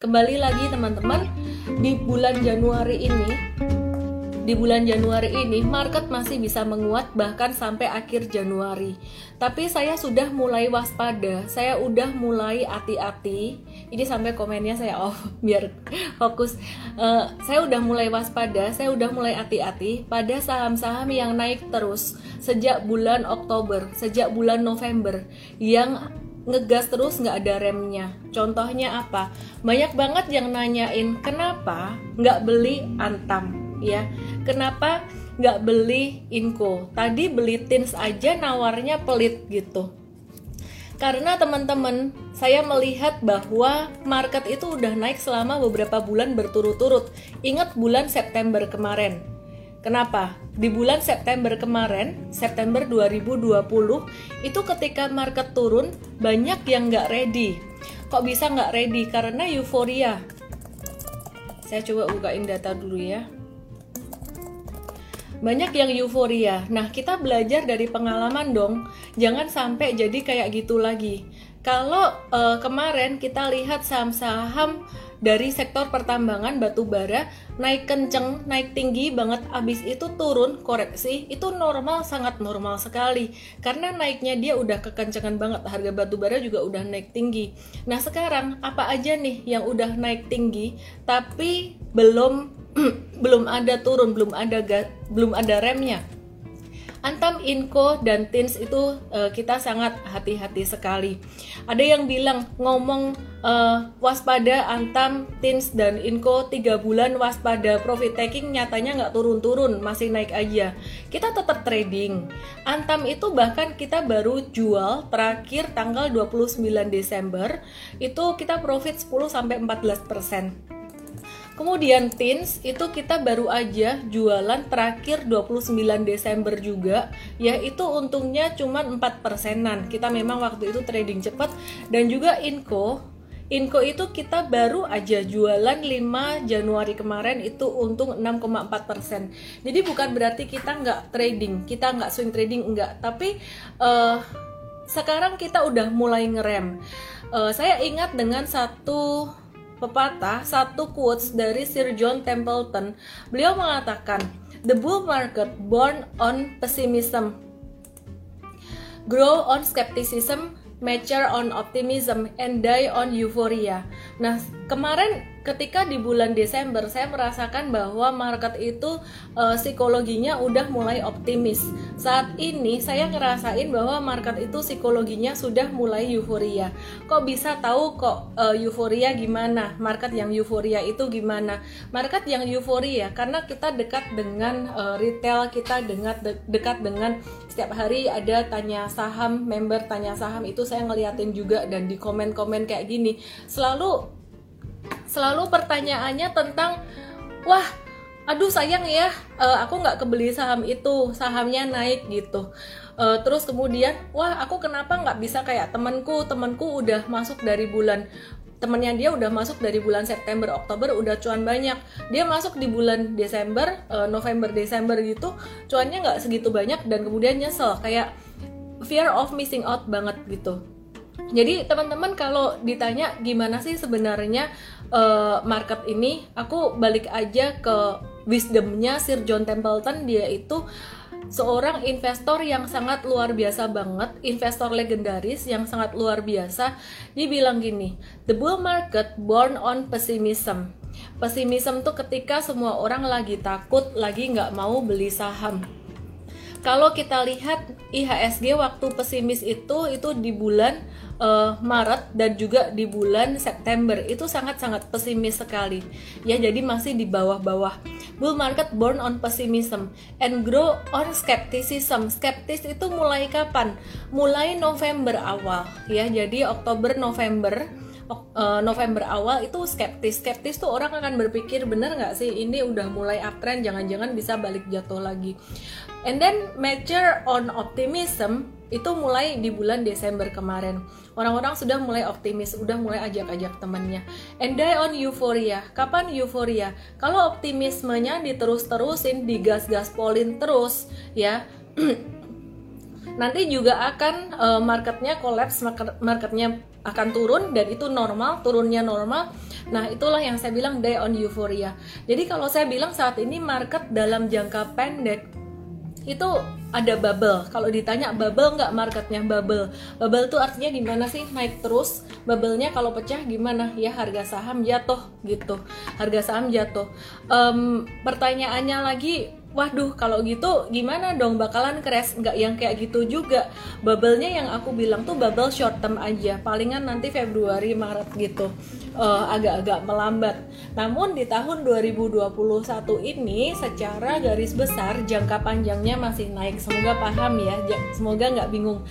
Kembali lagi teman-teman, di bulan Januari ini di bulan Januari ini market masih bisa menguat bahkan sampai akhir Januari. Tapi saya sudah mulai waspada, saya udah mulai hati-hati. Ini sampai komennya saya off biar fokus. Uh, saya udah mulai waspada, saya udah mulai hati-hati pada saham-saham yang naik terus sejak bulan Oktober, sejak bulan November yang ngegas terus nggak ada remnya. Contohnya apa? Banyak banget yang nanyain kenapa nggak beli Antam ya? Kenapa nggak beli Inco? Tadi beli Tins aja nawarnya pelit gitu. Karena teman-teman, saya melihat bahwa market itu udah naik selama beberapa bulan berturut-turut. Ingat bulan September kemarin. Kenapa? Di bulan September kemarin, September 2020, itu ketika market turun, banyak yang nggak ready. Kok bisa nggak ready? Karena euforia. Saya coba bukain data dulu ya. Banyak yang euforia. Nah, kita belajar dari pengalaman dong. Jangan sampai jadi kayak gitu lagi. Kalau uh, kemarin kita lihat saham-saham dari sektor pertambangan batu bara naik kenceng, naik tinggi banget, abis itu turun koreksi, itu normal sangat normal sekali karena naiknya dia udah kekencengan banget, harga batu bara juga udah naik tinggi. Nah sekarang apa aja nih yang udah naik tinggi tapi belum belum ada turun, belum ada belum ada remnya? Antam, Inco, dan Tins itu uh, kita sangat hati-hati sekali. Ada yang bilang ngomong uh, waspada Antam, Tins, dan Inco tiga bulan waspada profit taking nyatanya nggak turun-turun, masih naik aja. Kita tetap trading. Antam itu bahkan kita baru jual terakhir tanggal 29 Desember itu kita profit 10 sampai 14 persen Kemudian Tins itu kita baru aja jualan terakhir 29 Desember juga yaitu untungnya cuma 4 persenan kita memang waktu itu trading cepat dan juga Inco Inco itu kita baru aja jualan 5 Januari kemarin itu untung 6,4 persen. Jadi bukan berarti kita nggak trading, kita nggak swing trading enggak, tapi uh, sekarang kita udah mulai ngerem. Uh, saya ingat dengan satu pepatah satu quotes dari Sir John Templeton. Beliau mengatakan, "The bull market born on pessimism, grow on skepticism, mature on optimism, and die on euphoria." Nah, kemarin ketika di bulan Desember saya merasakan bahwa market itu uh, psikologinya udah mulai optimis. Saat ini saya ngerasain bahwa market itu psikologinya sudah mulai euforia. Kok bisa tahu kok uh, euforia gimana? Market yang euforia itu gimana? Market yang euforia karena kita dekat dengan uh, retail, kita dekat de dekat dengan setiap hari ada tanya saham, member tanya saham itu saya ngeliatin juga dan di komen-komen kayak gini. Selalu selalu pertanyaannya tentang wah aduh sayang ya uh, aku nggak kebeli saham itu sahamnya naik gitu. Uh, terus kemudian wah aku kenapa nggak bisa kayak temanku temanku udah masuk dari bulan temennya dia udah masuk dari bulan September Oktober udah cuan banyak. Dia masuk di bulan Desember uh, November Desember gitu cuannya nggak segitu banyak dan kemudian nyesel kayak fear of missing out banget gitu jadi teman-teman kalau ditanya gimana sih sebenarnya uh, market ini, aku balik aja ke wisdomnya Sir John Templeton. Dia itu seorang investor yang sangat luar biasa banget, investor legendaris yang sangat luar biasa. Dia bilang gini, the bull market born on pessimism. Pessimism tuh ketika semua orang lagi takut, lagi nggak mau beli saham kalau kita lihat IHSG waktu pesimis itu itu di bulan uh, Maret dan juga di bulan September. Itu sangat-sangat pesimis sekali. Ya jadi masih di bawah-bawah. Bull market born on pessimism and grow on skepticism. Skeptis itu mulai kapan? Mulai November awal. Ya jadi Oktober November uh, November awal itu skeptis. Skeptis tuh orang akan berpikir bener nggak sih ini udah mulai uptrend jangan-jangan bisa balik jatuh lagi? And then mature on optimism itu mulai di bulan Desember kemarin. Orang-orang sudah mulai optimis udah mulai ajak-ajak temannya and die on euphoria. Kapan euforia kalau optimismenya diterus-terusin digas-gas polin terus ya nanti juga akan uh, marketnya collapse market, marketnya akan turun dan itu normal turunnya normal nah itulah yang saya bilang day on euphoria jadi kalau saya bilang saat ini market dalam jangka pendek itu ada bubble. Kalau ditanya bubble nggak marketnya bubble. Bubble itu artinya gimana sih naik terus? Bubble-nya kalau pecah gimana? Ya harga saham jatuh gitu. Harga saham jatuh. Um, pertanyaannya lagi waduh kalau gitu gimana dong? Bakalan crash. Nggak yang kayak gitu juga. Bubble-nya yang aku bilang tuh bubble short term aja. Palingan nanti Februari Maret gitu. Uh, agak-agak melambat. Namun di tahun 2021 ini secara garis besar jangka panjangnya masih naik. Semoga paham ya. Semoga nggak bingung